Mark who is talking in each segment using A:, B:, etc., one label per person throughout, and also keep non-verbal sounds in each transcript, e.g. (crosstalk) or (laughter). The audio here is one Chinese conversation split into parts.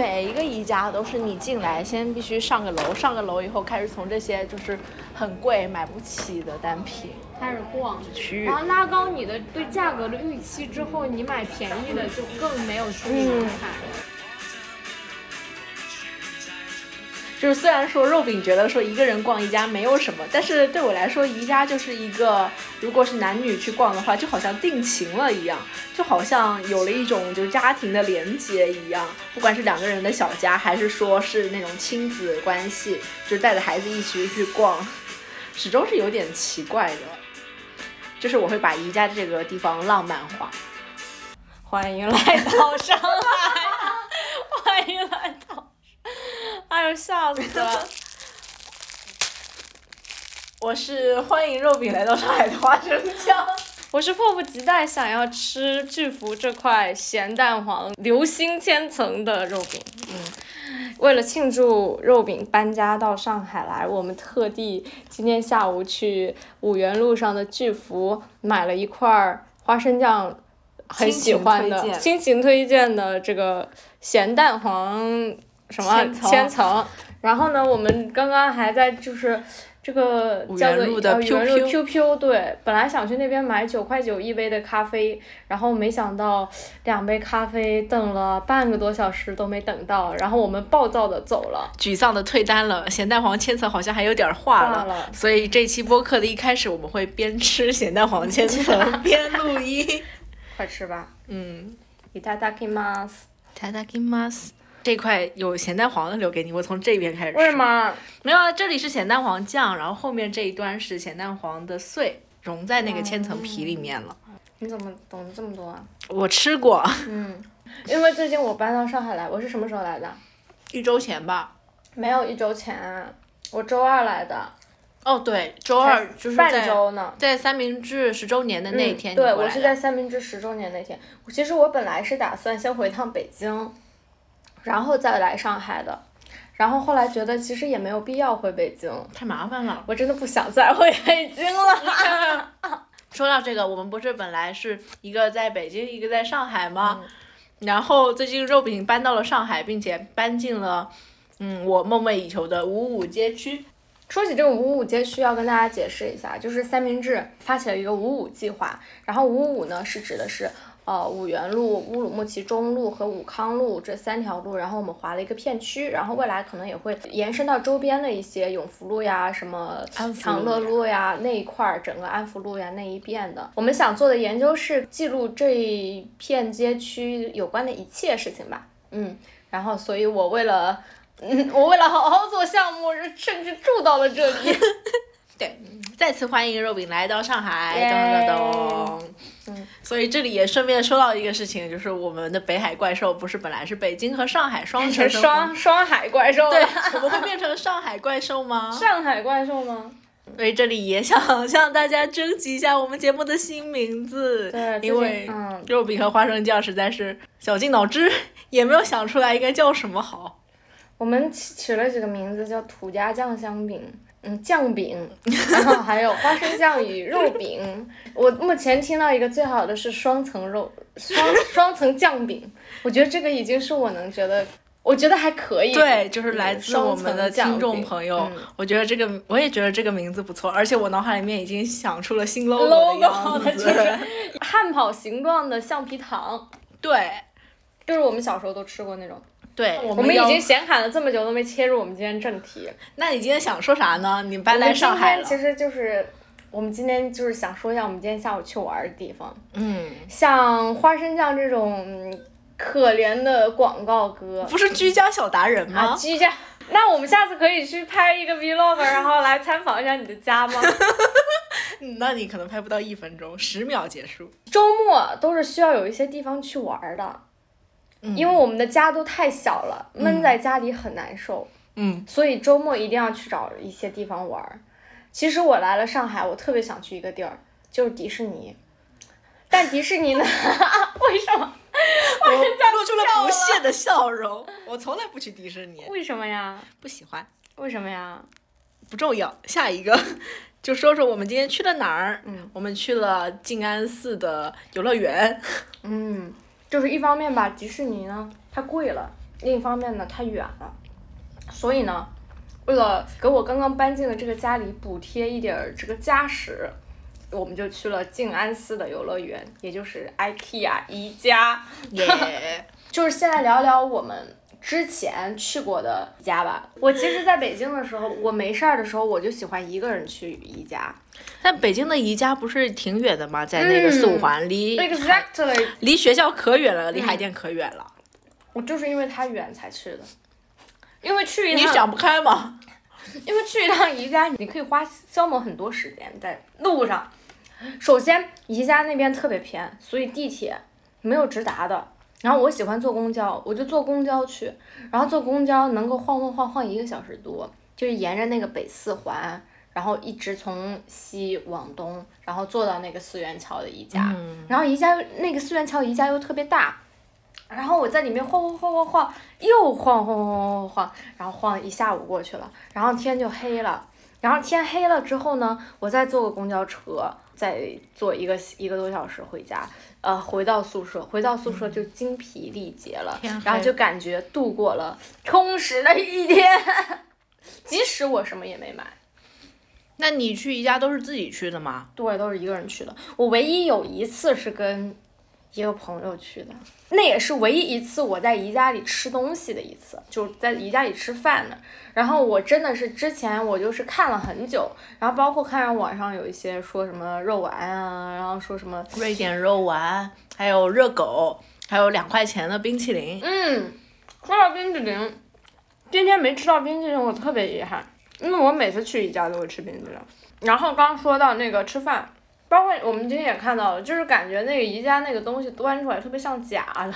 A: 每一个宜家都是你进来先必须上个楼，上个楼以后开始从这些就是很贵买不起的单品
B: 开始逛，
A: 区域
B: 然。后拉高你的对价格的预期之后，你买便宜的就更没有心理门槛。
A: 就是虽然说肉饼觉得说一个人逛宜家没有什么，但是对我来说，宜家就是一个，如果是男女去逛的话，就好像定情了一样，就好像有了一种就是家庭的连接一样。不管是两个人的小家，还是说是那种亲子关系，就带着孩子一起去逛，始终是有点奇怪的。就是我会把宜家这个地方浪漫化。欢迎来到上海，(laughs) 欢迎来到。哎呦，笑死了！我是欢迎肉饼来到上海的花生酱。
B: 我是迫不及待想要吃巨福这块咸蛋黄流心千层的肉饼。嗯，为了庆祝肉饼搬家到上海来，我们特地今天下午去五元路上的巨福买了一块儿花生酱，很喜欢的
A: 亲情推荐
B: 的这个咸蛋黄什么
A: 千层
B: 千层。然后呢，我们刚刚还在就是这个
A: 五
B: 叫做
A: 原路的
B: 呃五原路
A: QQ
B: QQ 对，本来想去那边买九块九一杯的咖啡，然后没想到两杯咖啡等了半个多小时都没等到，然后我们暴躁的走了。
A: 沮丧的退单了，咸蛋黄千层好像还有点化了，
B: 化了
A: 所以这期播客的一开始我们会边吃咸蛋黄千层(laughs) 边录音。(laughs)
B: 快吃吧，
A: 嗯，
B: いただきます。
A: いただきます。 这块有咸蛋黄的留给你，我从这边开始吃。
B: 为什？么？
A: 没有啊，这里是咸蛋黄酱，然后后面这一端是咸蛋黄的碎，融在那个千层皮里面了。
B: 你怎么懂得这么多啊？
A: 我吃过，(laughs)
B: 嗯，因为最近我搬到上海来，我是什么时候来的？
A: 一周前吧。
B: 没有一周前，我周二来的，
A: 哦，对，周二就是
B: 半周呢。
A: 在三明治十周年的那一天
B: 嗯，对我是在三明治十周年那天。其实我本来是打算先回趟北京，然后再来上海的，然后后来觉得其实也没有必要回北京，
A: 太麻烦了。
B: 我真的不想再回北京了。(laughs) (laughs)
A: 说到这个，我们不是本来是一个在北京，一个在上海吗？
B: 嗯
A: 然后最近肉饼搬到了上海，并且搬进了，嗯，我梦寐以求的五五街区。
B: 说起这个五五街区，要跟大家解释一下，就是三明治发起了一个五五计划，然后五五呢是指的是呃五原路、乌鲁木齐中路和武康路这三条路，然后我们划了一个片区，然后未来可能也会延伸到周边的一些永福路呀、什么长乐
A: 路
B: 路呀那一块儿，整个安福路呀那一片的。我们想做的研究是记录这一片街区有关的一切事情吧，嗯，然后所以我为了。嗯，我为了好好做项目，甚至住到了这里。(laughs)
A: 对，再次欢迎肉饼来到上海，(laughs)
B: 耶
A: 噔噔噔。
B: 嗯，
A: 所以这里也顺便说到一个事情，就是我们的北海怪兽不是本来是北京和上海双城 (laughs)
B: 双双海怪兽，
A: 对，我们会变成上海怪兽吗？
B: 上海怪兽吗？
A: 所以这里也想向大家征集一下我们节目的新名字，
B: 对
A: 因为
B: 嗯
A: 肉饼和花生酱实在是绞尽脑汁也没有想出来应该叫什么好。
B: 我们起取了几个名字，叫土家酱香饼。嗯，酱饼，然后还有花生酱与肉饼。我目前听到一个最好的是双层肉，双双层酱饼。我觉得这个已经是我能觉得，我觉得还可以。
A: 对，就是来自我们的听众朋友，
B: 嗯
A: 我觉得这个我也觉得这个名字不错，而且我脑海里面已经想出了新 logo 的
B: logo
A: 样子。
B: 的就是 (laughs) 汉堡形状的橡皮糖，
A: 对
B: 就是我们小时候都吃过那种。
A: 对，我
B: 我们已经闲侃了这么久，都没切入我们今天正题。
A: 那你今天想说啥呢？你搬来上海
B: 其实就是，我们今天就是想说一下我们今天下午去玩儿的地方，
A: 嗯，
B: 像花生酱这种嗯可怜的广告歌
A: 不是居家小达人
B: 啊，
A: 吗？
B: 居家。那我们下次可以去拍一个 vlog，然后来参访一下你的家吗？
A: 嗯 (laughs) 那你可能拍不到一分钟，十秒结束。
B: 周末都是需要有一些地方去玩儿的，
A: 嗯
B: 因为我们的家都太小了，闷在家里很难受。
A: 嗯，
B: 所以周末一定要去找一些地方玩儿。其实我来了上海，我特别想去一个地儿，就是迪士尼。但迪士尼呢？(laughs) 为什么？
A: 我露出了不屑的笑容。我从来不去迪士尼，
B: 为什么呀？
A: 不喜欢，
B: 为什么呀？
A: 不重要。下一个，(laughs) 就说说我们今天去了哪儿。
B: 嗯，
A: 我们去了静安寺的游乐园。
B: 嗯，就是一方面吧，迪士尼呢太贵了，另一方面呢太远了，所以呢，为了给我刚刚搬进的这个家里补贴一点儿这个家什，我们就去了静安寺的游乐园，也就是 IKEA 宜家。
A: 耶，(laughs)
B: 就是现在聊聊我们之前去过的宜家吧。我其实在北京的时候，我没事儿的时候，我就喜欢一个人去宜家。
A: 但北京的宜家不是挺远的吗？在那个四五环，离海
B: Exactly，
A: 离学校可远了，离海淀可远了。
B: 我就是因为它远才去的。因为去一趟你，
A: 想不开吗？
B: 因为去一趟宜家，你可以花消磨很多时间在路上。首先，宜家那边特别偏，所以地铁没有直达的。然后我喜欢坐公交，我就坐公交去，然后坐公交能够晃晃晃晃一个小时多，就是沿着那个北四环，然后一直从西往东，然后坐到那个四元桥的宜家。
A: 嗯
B: 然后宜家那个四元桥宜家又特别大，然后我在里面晃晃晃晃晃，又晃晃晃晃晃晃，然后晃一下午过去了，然后天就黑了。然后天黑了之后呢，我再坐个公交车，再坐一个一个多小时回家，呃，回到宿舍，回到宿舍就精疲力竭了，然后就感觉度过了充实的一天，(laughs) 即使我什么也没买。
A: 那你去宜家都是自己去的吗？
B: 对，都是一个人去的。我唯一有一次是跟一个朋友去的，那也是唯一一次我在宜家里吃东西的一次，就是在宜家里吃饭的。然后我真的是之前我就是看了很久，然后包括看网上有一些说什么肉丸啊，然后说什么，
A: 瑞典肉丸，还有热狗，还有两块钱的冰淇淋。
B: 嗯，说到冰淇淋，今天没吃到冰淇淋，我特别遗憾，因为我每次去宜家都会吃冰淇淋。然后刚说到那个吃饭，包括我们今天也看到了，就是感觉那个宜家那个东西端出来特别像假的，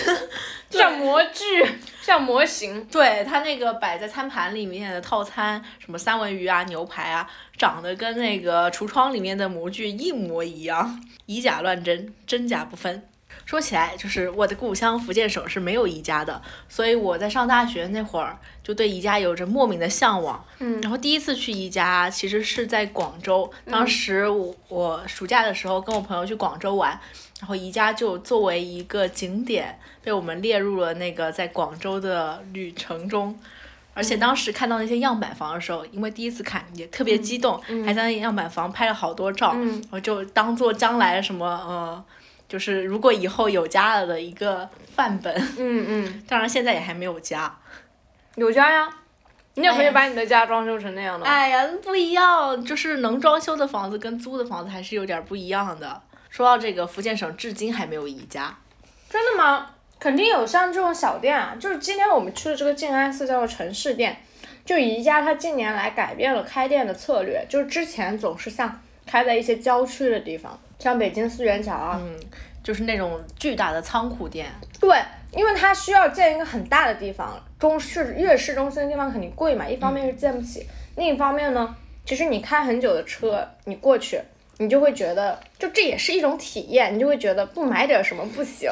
B: (laughs) 像模具，像模型。
A: 对它那个摆在餐盘里面的套餐，什么三文鱼啊、牛排啊，长得跟那个橱窗里面的模具一模一样，以假乱真，真假不分。说起来，就是我的故乡福建省是没有宜家的，所以我在上大学那会儿就对宜家有着莫名的向往。
B: 嗯
A: 然后第一次去宜家其实是在广州，当时我我暑假的时候跟我朋友去广州玩，然后宜家就作为一个景点被我们列入了那个在广州的旅程中。而且当时看到那些样板房的时候，因为第一次看也特别激动，还在那样板房拍了好多照，
B: 嗯
A: 我就当做将来什么呃，就是如果以后有家了的一个范本。
B: 嗯嗯，(laughs)
A: 当然现在也还没有家。
B: 有家呀，你也可以把你的家装修成那样的。
A: 哎呀，不一样，就是能装修的房子跟租的房子还是有点不一样的。说到这个，福建省至今还没有宜家。
B: 真的吗？肯定有像这种小店啊，就是今天我们去的这个静安寺叫做城市店，就宜家它近年来改变了开店的策略，就是之前总是像开在一些郊区的地方，像北京四元桥啊，
A: 嗯，就是那种巨大的仓库店。
B: 对，因为它需要建一个很大的地方，中市越市中心的地方肯定贵嘛，一方面是建不起，另一方面呢，其实你开很久的车，你过去。你就会觉得，就这也是一种体验，你就会觉得不买点什么不行，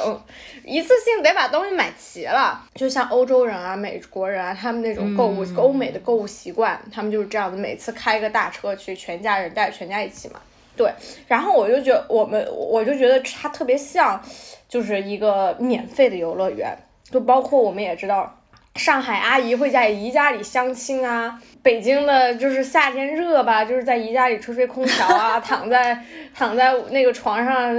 B: 一次性得把东西买齐了。就像欧洲人啊、美国人啊，他们那种购物、欧美的购物习惯，他们就是这样子，每次开个大车去，全家人带全家一起嘛。对，然后我就觉我们，我就觉得它特别像，就是一个免费的游乐园，就包括我们也知道。上海阿姨会在宜家里相亲啊，北京的就是夏天热吧，(laughs) 就是在宜家里吹吹空调啊，(laughs) 躺在躺在那个床上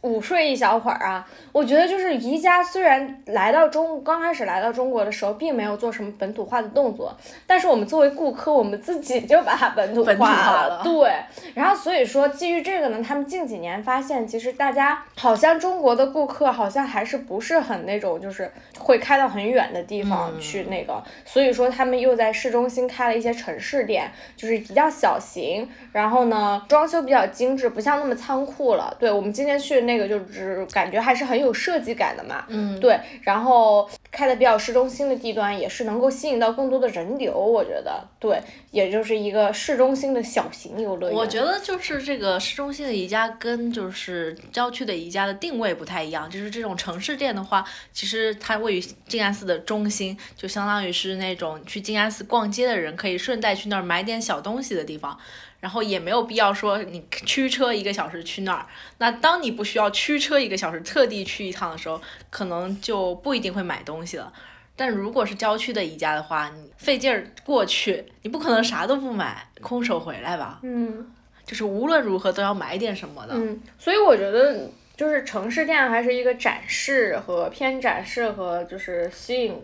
B: 午睡一小会儿啊。我觉得就是宜家虽然来到中刚开始来到中国的时候，并没有做什么本土化的动作，但是我们作为顾客，我们自己就把它本土
A: 化了。
B: 对，然后所以说基于这个呢，他们近几年发现，其实大家好像中国的顾客好像还是不是很那种，就是会开到很远的地方去那个，所以说他们又在市中心开了一些城市店，就是比较小型，然后呢装修比较精致，不像那么仓库了。对我们今天去的那个就是感觉还是很有设计感的嘛，
A: 嗯，
B: 对，然后开的比较市中心的地段，也是能够吸引到更多的人流，我觉得，对，也就是一个市中心的小型游乐园。
A: 我觉得就是这个市中心的宜家跟就是郊区的宜家的定位不太一样，就是这种城市店的话，其实它位于静安寺的中心，就相当于是那种去静安寺逛街的人可以顺带去那儿买点小东西的地方。然后也没有必要说你驱车一个小时去那儿。那当你不需要驱车一个小时特地去一趟的时候，可能就不一定会买东西了。但如果是郊区的宜家的话，你费劲儿过去，你不可能啥都不买，空手回来吧？
B: 嗯
A: 就是无论如何都要买点什么的。
B: 嗯，所以我觉得就是城市店还是一个展示和偏展示和就是吸引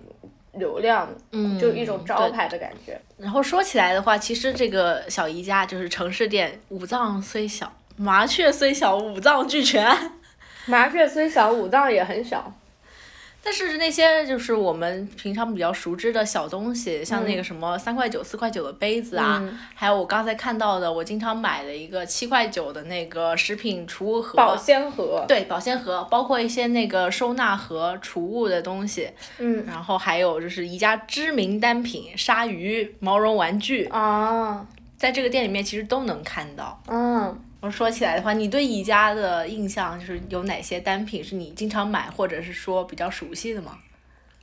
B: 流量，
A: 嗯，
B: 就一种招牌的感觉。
A: 然后说起来的话，其实这个小宜家就是城市店，五脏虽小，麻雀虽小，五脏俱全。(laughs)
B: 麻雀虽小，五脏也很小。
A: 但是那些就是我们平常比较熟知的小东西，像那个什么三块九、四块九的杯子啊，
B: 嗯。
A: 还有我刚才看到的，我经常买的一个七块九的那个食品储物盒，
B: 保鲜盒，
A: 对保鲜盒，包括一些那个收纳盒、储物的东西，
B: 嗯。
A: 然后还有就是宜家知名单品鲨鱼、毛绒玩具，
B: 啊，
A: 在这个店里面其实都能看到。
B: 嗯，
A: 我说起来的话，你对宜家的印象就是有哪些单品是你经常买，或者是说比较熟悉的吗？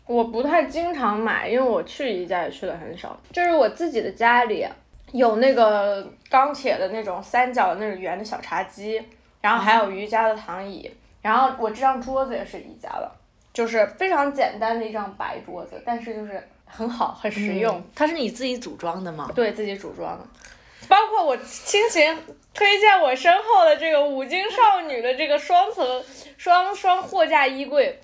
B: 我不太经常买，因为我去宜家也去的很少。就是我自己的家里有那个钢铁的那种三角的那种圆的小茶几，然后还有瑜伽的躺椅，然后我这张桌子也是宜家的，就是非常简单的一张白桌子，但是就是很好，很实用。
A: 嗯它是你自己组装的吗？
B: 对自己组装的，包括我亲情推荐我身后的这个五金少女的这个双层双双货架衣柜，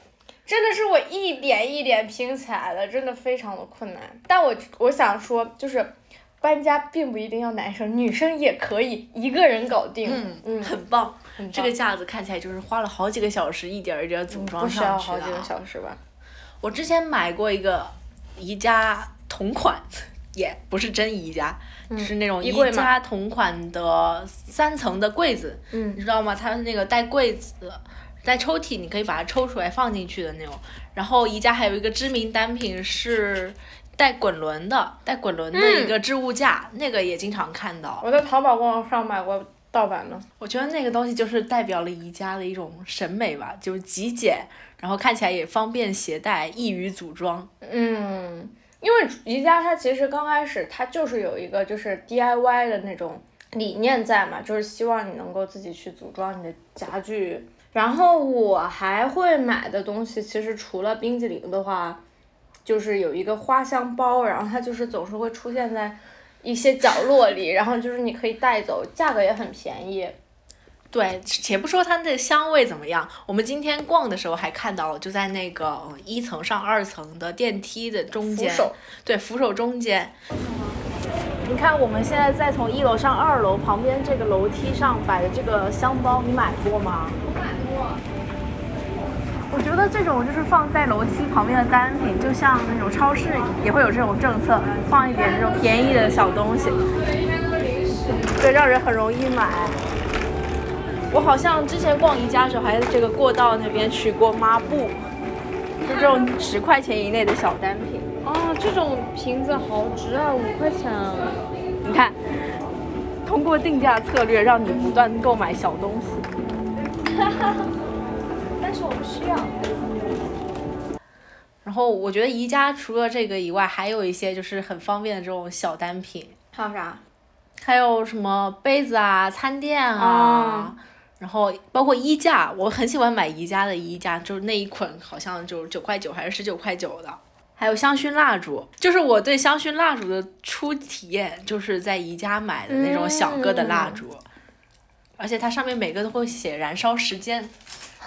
B: 真的是我一点一点拼起来的，真的非常的困难。但我我想说，就是搬家并不一定要男生，女生也可以一个人搞定。
A: 嗯
B: 嗯，
A: 很棒。这个架子看起来就是花了好几个小时，一点儿一点儿组装
B: 不需要
A: 上去的。
B: 好几个小时吧？
A: 我之前买过一个宜家同款，也不是真宜家，就是那种宜家同款的三层的柜子，
B: 嗯
A: 你知道吗？它是那个带柜子、带抽屉，你可以把它抽出来放进去的那种。然后宜家还有一个知名单品是带滚轮的，带滚轮的一个置物架，那个也经常看到。
B: 我在淘宝官网上买过盗版的。
A: 我觉得那个东西就是代表了宜家的一种审美吧，就是极简，然后看起来也方便携带，易于组装。
B: 嗯，因为宜家它其实刚开始它就是有一个就是 DIY 的那种理念在嘛，就是希望你能够自己去组装你的家具。然后我还会买的东西，其实除了冰激凌的话，就是有一个花香包，然后它就是总是会出现在一些角落里，然后就是你可以带走，价格也很便宜。
A: 对，且不说它的香味怎么样，我们今天逛的时候还看到了，就在那个呃一层上二层的电梯的中间，
B: 扶
A: 对，扶手中间。你看，我们现在在从一楼上二楼旁边这个楼梯上摆的这个香包，你买过吗？
B: 我买过。
A: 我觉得这种就是放在楼梯旁边的单品，就像那种超市也会有这种政策，放一点这种便宜的小东西，
B: 对，因为都是零食。
A: 对，让人很容易买。我好像之前逛宜家的时候，还在这个过道那边取过抹布，就这种十块钱以内的小单品。
B: 哦，这种瓶子好值啊，五块钱啊。
A: 你看，通过定价策略，让你不断购买小东西。(laughs)
B: 但是我不需要。
A: 然后我觉得宜家除了这个以外，还有一些就是很方便的这种小单品，
B: 还有啥？
A: 还有什么杯子啊、餐垫啊，
B: 啊
A: 然后包括衣架，我很喜欢买宜家的衣架，就是那一捆好像就是九块九还是十九块九的。还有香薰蜡烛，就是我对香薰蜡烛的初体验，就是在宜家买的那种小个的蜡烛，而且它上面每个都会写燃烧时间。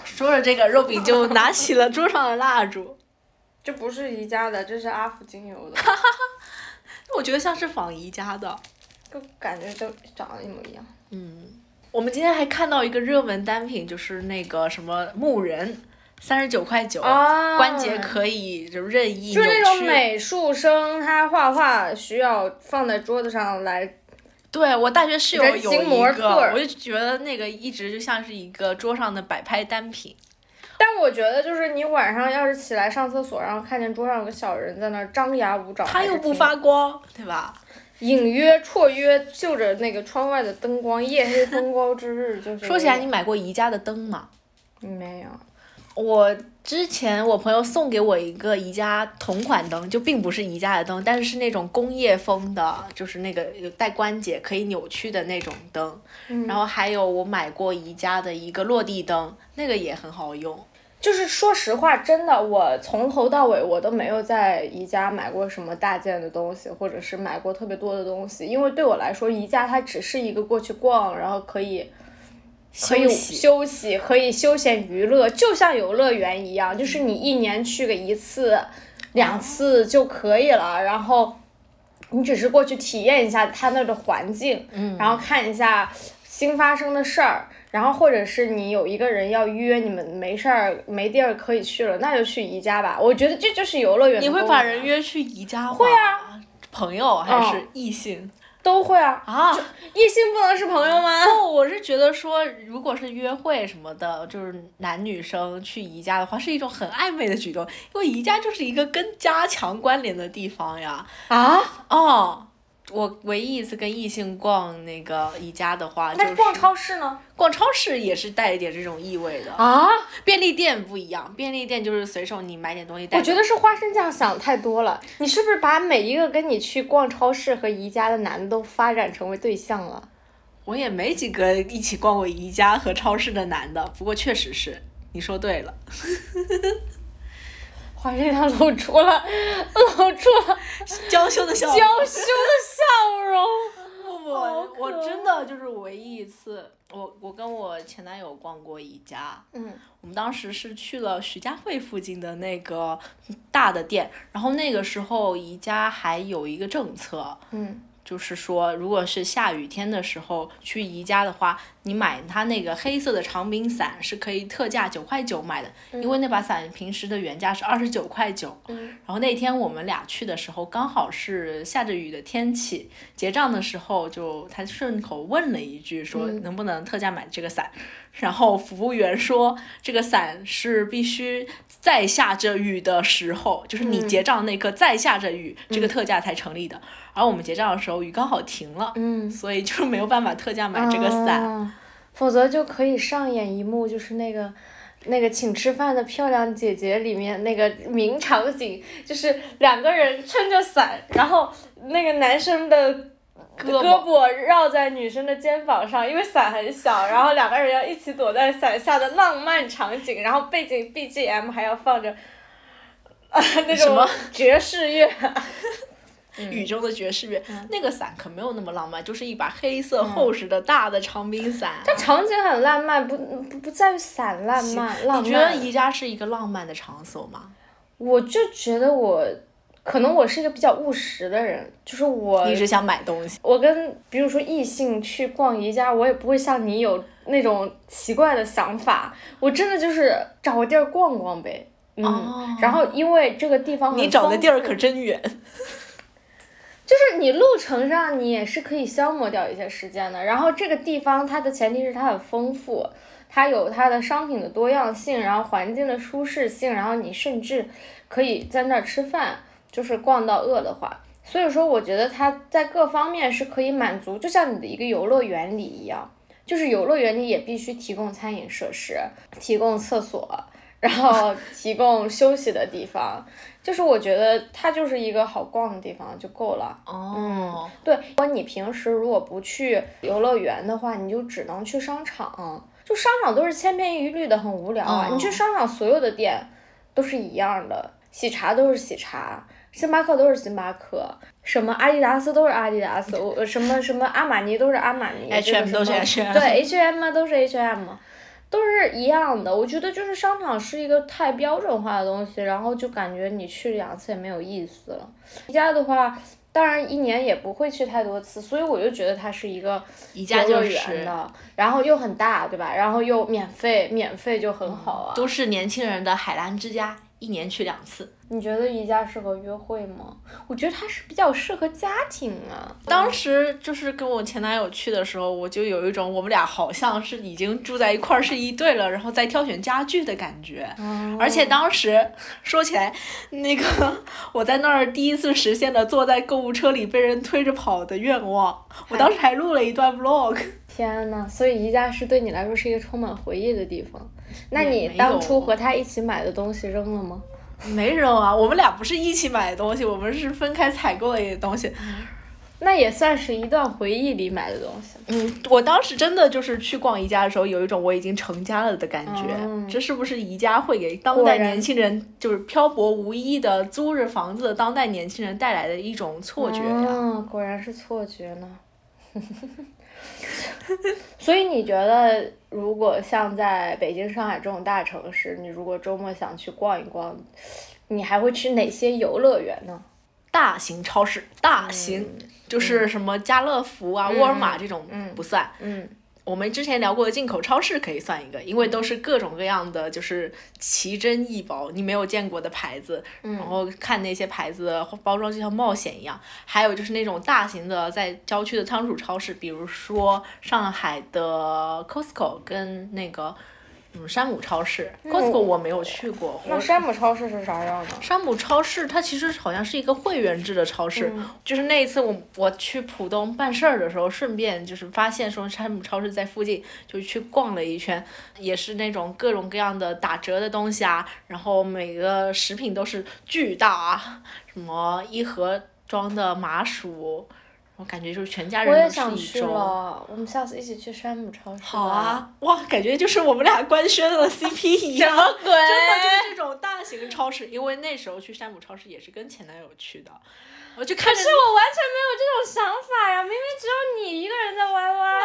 A: 说着这个，肉饼就拿起了桌上的蜡烛，(laughs)
B: 这不是宜家的，这是阿芙精油的，(laughs)
A: 我觉得像是仿宜家的。
B: 就感觉都长得一模一样。
A: 嗯，我们今天还看到一个热门单品，就是那个什么木人，三十九块九、
B: 啊
A: 关节可以就任意
B: 就是那种美术生，他画画需要放在桌子上来。
A: 对我大学室友有
B: 模特
A: 个，我就觉得那个一直就像是一个桌上的摆拍单品。
B: 但我觉得，就是你晚上要是起来上厕所，然后看见桌上有个小人在那张牙舞爪，
A: 他又不发光，对吧？
B: 隐约绰约就着那个窗外的灯光，夜黑风高之日，就是
A: 说起来，你买过宜家的灯吗？
B: 没有？
A: 我之前我朋友送给我一个宜家同款灯，就并不是宜家的灯，但是是那种工业风的，就是那个有带关节可以扭曲的那种灯。
B: 嗯
A: 然后还有我买过宜家的一个落地灯，那个也很好用。
B: 就是说实话，真的，我从头到尾我都没有在宜家买过什么大件的东西，或者是买过特别多的东西，因为对我来说，宜家它只是一个过去逛，然后可以可以
A: 休息，
B: 可以休闲娱乐，就像游乐园一样，就是你一年去个一次、两次就可以了，然后你只是过去体验一下它那儿的环境，
A: 嗯
B: 然后看一下新发生的事儿，然后或者是你有一个人要约你们没事儿没地儿可以去了，那就去宜家吧。我觉得这就是游乐园的
A: 你会把人约去宜家吗？
B: 会啊，
A: 朋友还是
B: 嗯
A: 异性、
B: 都会啊，
A: 啊？
B: 异性不能是朋友吗？
A: 不，我是觉得说，如果是约会什么的，就是男女生去宜家的话，是一种很暧昧的举动，因为宜家就是一个跟家强关联的地方呀。
B: 啊，
A: 哦，我唯一一次跟异性逛那个宜家的话，就是
B: 那逛超市呢？
A: 逛超市也是带一点这种意味的。
B: 啊，
A: 便利店不一样，便利店就是随手你买点东西带。
B: 我觉得是花生酱想太多了。你是不是把每一个跟你去逛超市和宜家的男的都发展成为对象了？
A: 我也没几个一起逛过宜家和超市的男的，不过确实是你说对了。(laughs)
B: 花生他露出了，露出了
A: 娇羞的笑容。
B: 娇羞的笑容。
A: 不不，我真的就是唯一一次，我我跟我前男友逛过宜家，
B: 嗯
A: 我们当时是去了徐家汇附近的那个大的店，然后那个时候宜家还有一个政策，
B: 嗯
A: 就是说，如果是下雨天的时候去宜家的话，你买它那个黑色的长柄伞是可以特价九块九买的，因为那把伞平时的原价是二十九块九。
B: 嗯
A: 然后那天我们俩去的时候，刚好是下着雨的天气，结账的时候就他顺口问了一句，说
B: 嗯
A: 能不能特价买这个伞，然后服务员说这个伞是必须在下着雨的时候，就是你
B: 嗯
A: 结账那刻在下着雨，这个特价才成立的。而我们结账的时候雨刚好停了，
B: 嗯，
A: 所以就没有办法特价买这个伞。
B: 啊否则就可以上演一幕，就是那个。那个请吃饭的漂亮姐姐里面那个名场景，就是两个人撑着伞，然后那个男生的
A: 胳
B: 胳膊。绕在女生的肩膀上，因为伞很小，(laughs) 然后两个人要一起躲在伞下的浪漫场景，然后背景 BGM 还要放着，啊 (laughs) 那种
A: 什么？
B: 爵士乐，
A: 雨中的爵士乐，
B: 嗯。
A: 那个伞可没有那么浪漫，就是一把黑色厚实的大的长柄伞。
B: 但场景很浪漫，不不不在于伞浪漫，浪漫。
A: 你觉得宜家是一个浪漫的场所吗？
B: 我就觉得我，可能我是一个比较务实的人，就是我
A: 一直想买东西。
B: 我跟比如说异性去逛宜家，我也不会像你有那种奇怪的想法，我真的就是找个地儿逛逛呗。嗯，
A: 哦
B: 然后因为这个地方
A: 你找的地儿可真远。
B: 就是你路程上你也是可以消磨掉一些时间的。然后这个地方它的前提是它很丰富，它有它的商品的多样性，然后环境的舒适性，然后你甚至可以在那儿吃饭，就是逛到饿的话。所以说，我觉得它在各方面是可以满足，就像你的一个游乐园里一样，就是游乐园里也必须提供餐饮设施，提供厕所，然后 (laughs) 提供休息的地方。就是我觉得它就是一个好逛的地方就够了。
A: 哦，
B: 对，如果你平时如果不去游乐园的话，你就只能去商场。就商场都是千篇一律的，很无聊啊。
A: 哦
B: 你去商场所有的店都是一样的，喜茶都是喜茶，星巴克都是星巴克，什么阿迪达斯都是阿迪达斯，我什么什么阿玛尼都是阿玛尼
A: H&M 都是 H&M
B: 对 H&M 啊都是 H&M。都是一样的，我觉得就是商场是一个太标准化的东西，然后就感觉你去两次也没有意思了。宜家的话，当然一年也不会去太多次，所以我就觉得它是一个
A: 宜家
B: 游乐园
A: 就是
B: 的，然后又很大，对吧？然后又免费，免费就很好啊。
A: 都是年轻人的海澜之家，一年去两次。
B: 你觉得宜家适合约会吗？我觉得它是比较适合家庭啊。
A: 当时就是跟我前男友去的时候，我就有一种我们俩好像是已经住在一块儿是一对了，然后再挑选家具的感觉。而且当时说起来，那个我在那儿第一次实现了坐在购物车里被人推着跑的愿望，我当时还录了一段 vlog。
B: 天呐，所以宜家是对你来说是一个充满回忆的地方。那你当初和他一起买的东西扔了吗？
A: 没扔啊，我们俩不是一起买的东西，我们是分开采购的一些东西。
B: 那也算是一段回忆里买的东西。
A: 嗯，我当时真的就是去逛宜家的时候，有一种我已经成家了的感觉。
B: 嗯
A: 这是不是宜家会给当代年轻人，就是漂泊无依的租着房子的当代年轻人带来的一种错觉呀？
B: 嗯，果然是错觉呢。(laughs) (laughs) 所以你觉得，如果像在北京、上海这种大城市，你如果周末想去逛一逛，你还会去哪些游乐园呢？
A: 大型超市，大型、就是什么家乐福啊、沃尔玛这种
B: 嗯
A: 不算。
B: 嗯
A: 我们之前聊过的进口超市可以算一个，因为都是各种各样的，就是奇珍异宝，你没有见过的牌子，然后看那些牌子的包装就像冒险一样。还有就是那种大型的在郊区的仓储超市，比如说上海的 Costco 跟那个嗯山姆超市。Costco 我没有去过，
B: 那山姆超市是啥样的？
A: 山姆超市它其实好像是一个会员制的超市，就是那一次我我去浦东办事儿的时候，顺便就是发现说山姆超市在附近，就去逛了一圈，也是那种各种各样的打折的东西啊，然后每个食品都是巨大啊，什么一盒装的麻薯，我感觉就是全家
B: 我也
A: 人都
B: 想去
A: 吃一周。
B: 了，我们下次一起去山姆超市。
A: 好。啊，哇，感觉就是我们俩官宣了 CP 一样。
B: 什么鬼？
A: 真的就是这种大型超市，因为那时候去山姆超市也是跟前男友去的，我就看着
B: 可是我完全没有这种想法呀！明明只有你一个人在 YY。
A: 啊，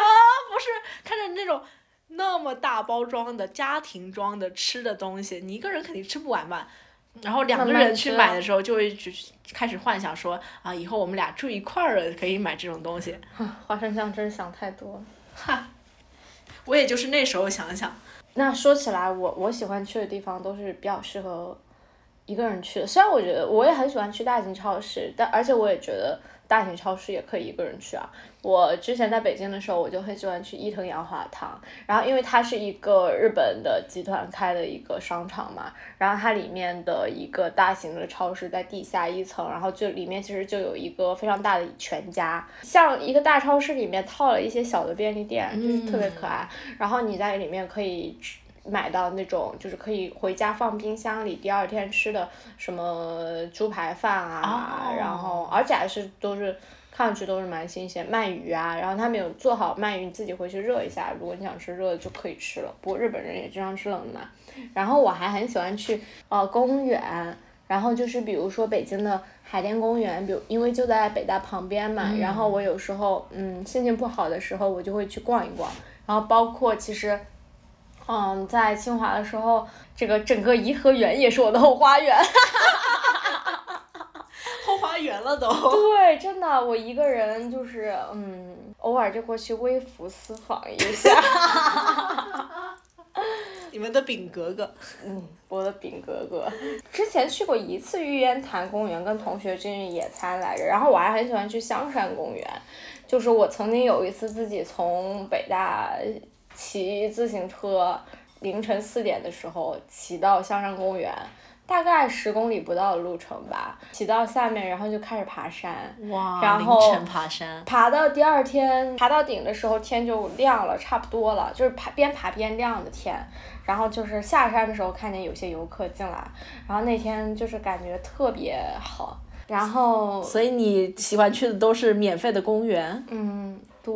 A: 不是看着那种那么大包装的家庭装的吃的东西，你一个人肯定吃不完吧？然后两个人去买的时候，就会去开始幻想说啊，以后我们俩住一块儿了，可以买这种东西。(laughs)
B: 花生酱真是想太多了。
A: 哈，我也就是那时候想想，
B: 那说起来，我我喜欢去的地方都是比较适合一个人去的。虽然我觉得我也很喜欢去大型超市，但而且我也觉得大型超市也可以一个人去啊。我之前在北京的时候，我就很喜欢去伊藤洋华堂，然后因为它是一个日本的集团开的一个商场嘛，然后它里面的一个大型的超市在地下一层，然后就里面其实就有一个非常大的全家，像一个大超市里面套了一些小的便利店，就是特别可爱。然后你在里面可以吃买到那种就是可以回家放冰箱里，第二天吃的什么猪排饭啊，
A: 哦
B: 然后而且还是都是。看上去都是蛮新鲜，鳗鱼啊，然后他们有做好鳗鱼，你自己回去热一下，如果你想吃热的就可以吃了。不过日本人也经常吃冷的嘛。然后我还很喜欢去呃公园，然后就是比如说北京的海淀公园，比如因为就在北大旁边嘛，然后我有时候嗯心情不好的时候，我就会去逛一逛，然后包括其实。嗯，在清华的时候，这个整个颐和园也是我的后花园。(laughs)
A: 后花园了都。
B: 对，真的，我一个人就是嗯，偶尔就过去微服私访一下。(laughs)
A: 你们的饼格格，
B: 嗯，我的饼格格，之前去过一次玉渊潭公园，跟同学进去野餐来着。然后我还很喜欢去香山公园，就是我曾经有一次自己从北大骑自行车，凌晨四点的时候骑到香山公园，大概十公里不到的路程吧，骑到下面，然后就开始爬山。
A: 哇，
B: 然后
A: 凌晨爬山，
B: 爬到第二天，爬到顶的时候天就亮了，差不多了，就是爬边爬边亮的天。然后就是下山的时候看见有些游客进来，然后那天就是感觉特别好。然后
A: 所以你喜欢去的都是免费的公园。
B: 嗯，对，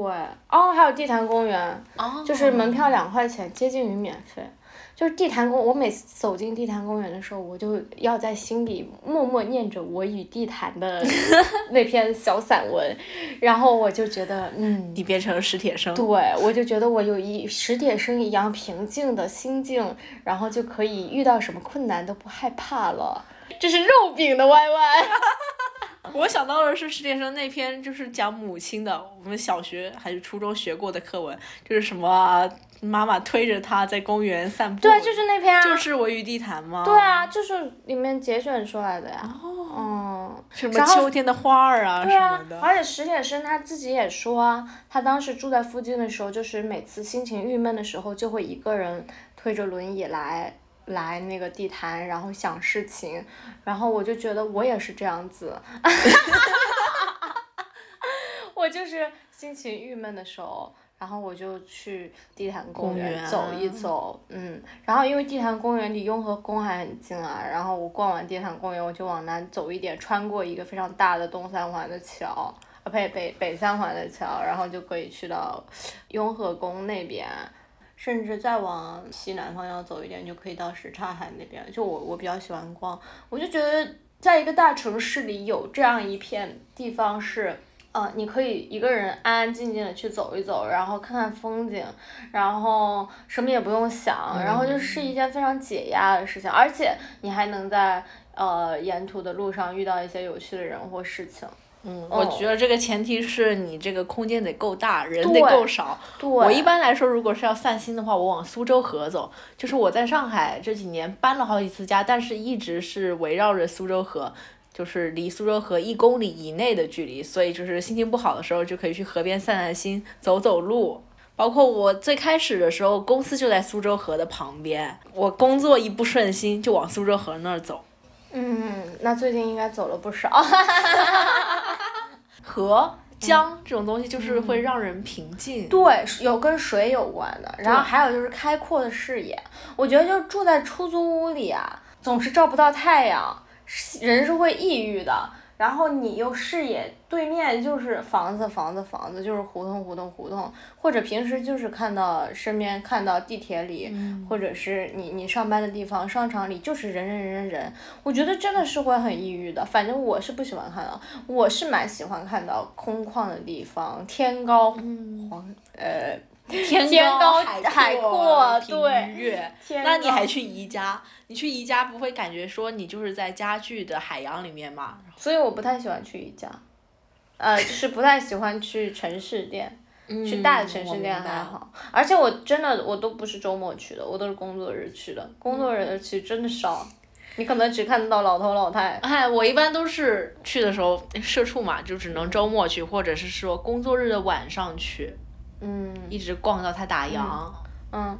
B: 哦，还有地坛公园，
A: 哦
B: 就是门票两块钱，接近于免费。就是地坛公，我每次走进地坛公园的时候，我就要在心里默默念着我与地坛的 (laughs) 那篇小散文，然后我就觉得，嗯，
A: 你变成了史铁生。
B: 对，我就觉得我有一史铁生一样平静的心境，然后就可以遇到什么困难都不害怕了。这是肉饼的 YY。(laughs)
A: 我想到的是史铁生那篇就是讲母亲的，我们小学还是初中学过的课文，就是什么妈妈推着他在公园散步。
B: 对，就是那篇啊。
A: 就是我与地坛吗？
B: 对啊，就是里面节选出来的呀。哦。嗯。
A: 什么秋天的花儿啊什
B: 对啊
A: 么，的。
B: 而且史铁生他自己也说啊，他当时住在附近的时候，就是每次心情郁闷的时候，就会一个人推着轮椅来来那个地坛，然后想事情，然后我就觉得我也是这样子，(laughs) 我就是心情郁闷的时候。然后我就去地坛公
A: 园
B: 走一走，嗯，然后因为地坛公园离雍和宫还很近啊，然后我逛完地坛公园，我就往南走一点，穿过一个非常大的东三环的桥，啊呸北北三环的桥，然后就可以去到雍和宫那边，甚至再往西南方要走一点，就可以到什刹海那边。就我我比较喜欢逛，我就觉得在一个大城市里有这样一片地方是。呃，你可以一个人安安静静的去走一走，然后看看风景，然后什么也不用想，然后就是一件非常解压的事情，而且你还能在呃沿途的路上遇到一些有趣的人或事情。
A: 嗯，我觉得这个前提是你这个空间得够大，人得够少。我一般来说，如果是要散心的话，我往苏州河走。就是我在上海这几年搬了好几次家，但是一直是围绕着苏州河。就是离苏州河一公里以内的距离，所以就是心情不好的时候就可以去河边散散心、走走路。包括我最开始的时候，公司就在苏州河的旁边，我工作一不顺心就往苏州河那儿走。
B: 嗯，那最近应该走了不少。(laughs)
A: 河、江这种东西就是会让人平静。
B: 对，有跟水有关的，然后还有就是开阔的视野。我觉得就住在出租屋里啊，总是照不到太阳。人是会抑郁的，然后你又视野对面就是房子，房子，房子，就是胡同，胡同，胡同，或者平时就是看到身边看到地铁里，或者是你你上班的地方，商场里就是人人人人人，我觉得真的是会很抑郁的。反正我是不喜欢看到，我是蛮喜欢看到空旷的地方，天高黄呃。天高海阔，对，
A: 那你还去宜家？你去宜家不会感觉说你就是在家具的海洋里面吗？(laughs)
B: 所以我不太喜欢去宜家，呃，就是不太喜欢去城市店，(laughs) 去大的城市店还好。而且我真的我都不是周末去的，我都是工作日去的。工作日去真的少，你可能只看得到老头老太。
A: 哎，我一般都是去的时候社畜嘛，就只能周末去，或者是说工作日的晚上去。
B: 嗯，
A: 一直逛到他打烊。
B: 嗯，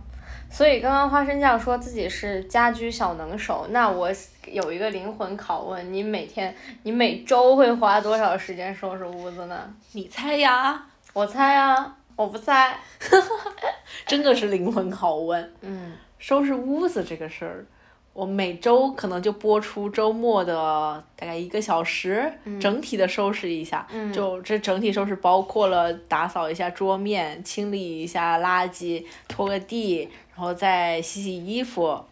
B: 所以刚刚花生酱说自己是家居小能手，那我有一个灵魂拷问：你每天、你每周会花多少时间收拾屋子呢？
A: 你猜呀？
B: 我猜呀，我不猜。(laughs)
A: 真的是灵魂拷问。
B: 嗯，
A: 收拾屋子这个事儿。我每周可能就播出周末的大概一个小时，整体的收拾一下，就这整体收拾包括了打扫一下桌面，清理一下垃圾，拖个地，然后再洗洗衣服，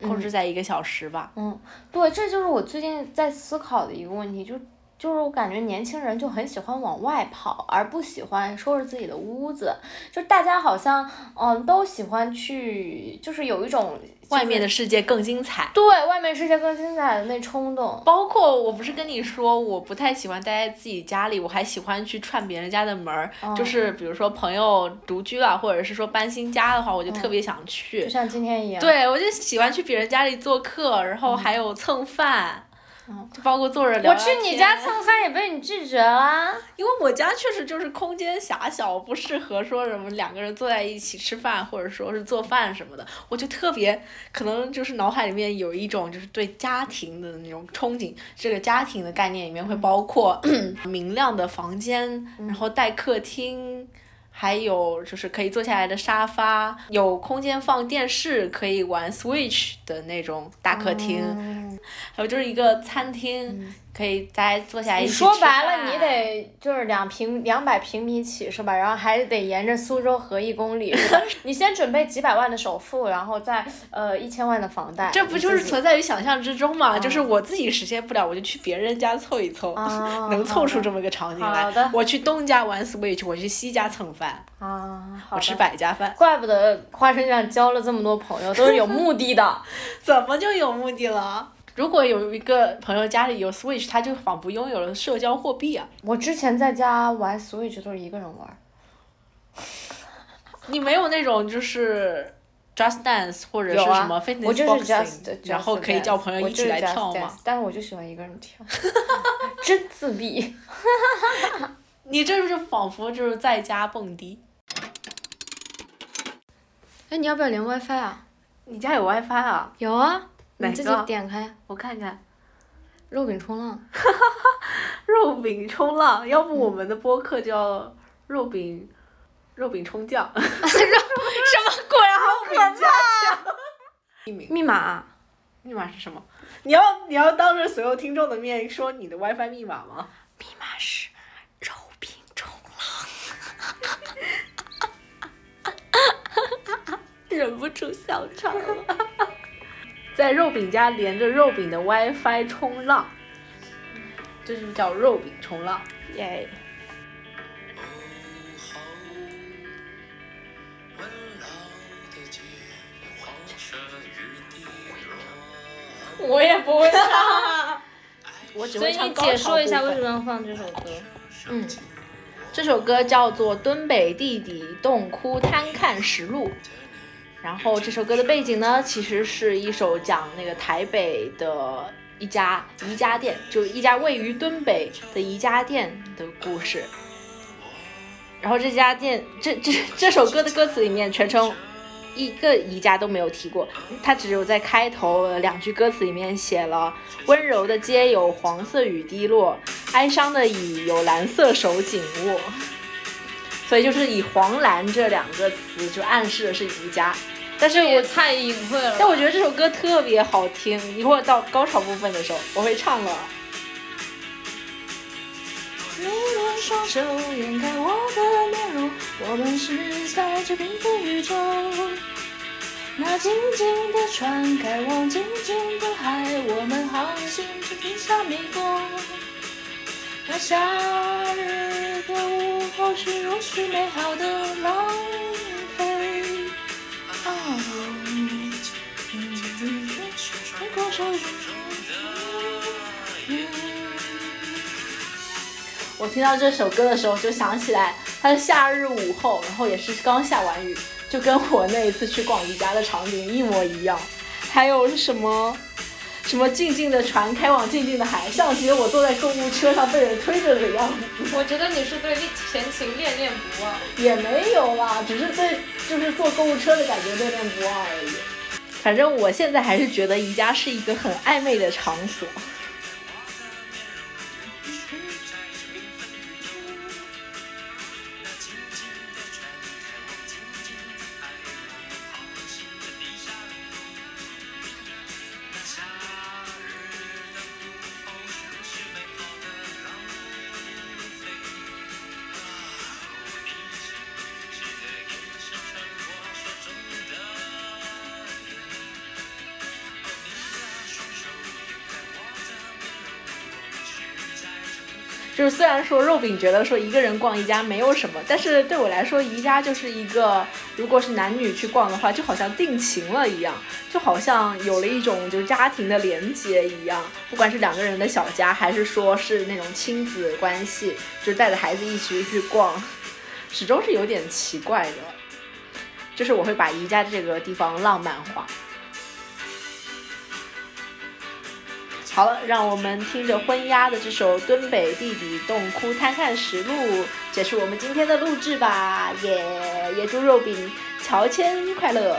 A: 控制在一个小时吧。
B: 嗯，对，这就是我最近在思考的一个问题，就就是我感觉年轻人就很喜欢往外跑，而不喜欢收拾自己的屋子，就大家好像嗯都喜欢去，就是有一种。
A: 外面的世界更精彩。
B: 对，外面世界更精彩的那冲动。
A: 包括我不是跟你说，我不太喜欢待在自己家里，我还喜欢去串别人家的门儿。就是比如说朋友独居了，或者是说搬新家的话，我就特别想去。
B: 就像今天一样。
A: 对，我就喜欢去别人家里做客，然后还有蹭饭。就包括坐着聊
B: 我去你家蹭饭也被你拒绝了。
A: 因为我家确实就是空间狭小，不适合说什么两个人坐在一起吃饭，或者说是做饭什么的。我就特别可能就是脑海里面有一种就是对家庭的那种憧憬。这个家庭的概念里面会包括 (clears throat) 明亮的房间，然后带客厅。还有就是可以坐下来的沙发，有空间放电视，可以玩 Switch 的那种大客厅，还有就是一个餐厅。可以再坐下一起
B: 你说白了，你得就是两平两百平米起是吧？然后还得沿着苏州河一公里，(laughs) 你先准备几百万的首付，然后再呃一千万的房贷。
A: 这不就是存在于想象之中嘛？就是我自己实现不了，我就去别人家凑一凑，(laughs) 能凑出这么个场景来。我去东家玩 Switch，我去西家蹭饭。
B: 啊，
A: 我吃百家饭。
B: 怪不得花生酱交了这么多朋友，都是有目的的。(laughs)
A: 怎么就有目的了？如果有一个朋友家里有 Switch，他就仿佛拥有了社交货币啊！
B: 我之前在家玩 Switch 都是一个人玩。(laughs)
A: 你没有那种就是 Just Dance 或者是什么 Fitness Boxing，然后可以叫朋友一起来跳吗？
B: 但是我就喜欢一个人跳，(laughs) 真自闭。(laughs)
A: 你这是仿佛就是在家蹦迪。
B: 哎，你要不要连 WiFi 啊？
A: 你家有 WiFi 啊？
B: 有啊。自己点开，
A: 我看看。
B: 肉饼冲浪。(laughs)
A: 肉饼冲浪，要不我们的播客叫肉饼，肉饼冲酱。(laughs)
B: 肉什么鬼？好可怕！密码，
A: 密码是什么？你要你要当着所有听众的面说你的 WiFi 密码吗？
B: 密码是肉饼冲浪。(laughs)
A: 忍不住笑场了。在肉饼家连着肉饼的 WiFi 冲浪，这就叫肉饼冲浪，
B: 耶！我也不会唱，
A: 我 (laughs) 只
B: 所以你
A: 会唱高
B: 解说一下
A: 潮部分
B: 为什么要放这首歌？
A: 嗯，这首歌叫做《敦北弟弟洞窟贪看实录》，然后这首歌的背景呢，其实是一首讲那个台北的一家宜家店，就一家位于敦北的宜家店的故事。然后这家店，这这这首歌的歌词里面全程一个宜家都没有提过，它只有在开头两句歌词里面写了“温柔的街有黄色雨滴落，哀伤的椅有蓝色手紧握”，所以就是以黄蓝这两个词就暗示的是宜家。但是我
B: 太隐晦了。
A: 但我觉得这首歌特别好听，一会儿到高潮部分的时候我会唱了。你的双手掩盖我的面容，我们是在这缤纷宇宙。那静静的船开往静静的海，我们航行着地下迷宫。那夏日的午后是如此美好的浪费。我听到这首歌的时候，就想起来它是夏日午后，然后也是刚下完雨，就跟我那一次去逛宜家的场景一模一样。还有是什么什么静静的船开往静静的海，像极了我坐在购物车上被人推着的样子。
B: 我觉得你是对前情恋恋不忘。
A: 也没有啦，只是对就是坐购物车的感觉恋恋不忘而已。反正我现在还是觉得宜家是一个很暧昧的场所。就是虽然说肉饼觉得说一个人逛宜家没有什么，但是对我来说，宜家就是一个，如果是男女去逛的话，就好像定情了一样，就好像有了一种就是家庭的连接一样。不管是两个人的小家，还是说是那种亲子关系，就带着孩子一起去逛，始终是有点奇怪的。就是我会把宜家这个地方浪漫化。好了，让我们听着昏鸦的这首《敦北弟弟洞窟探看实录》，结束我们今天的录制吧，耶！也祝肉饼乔迁快乐。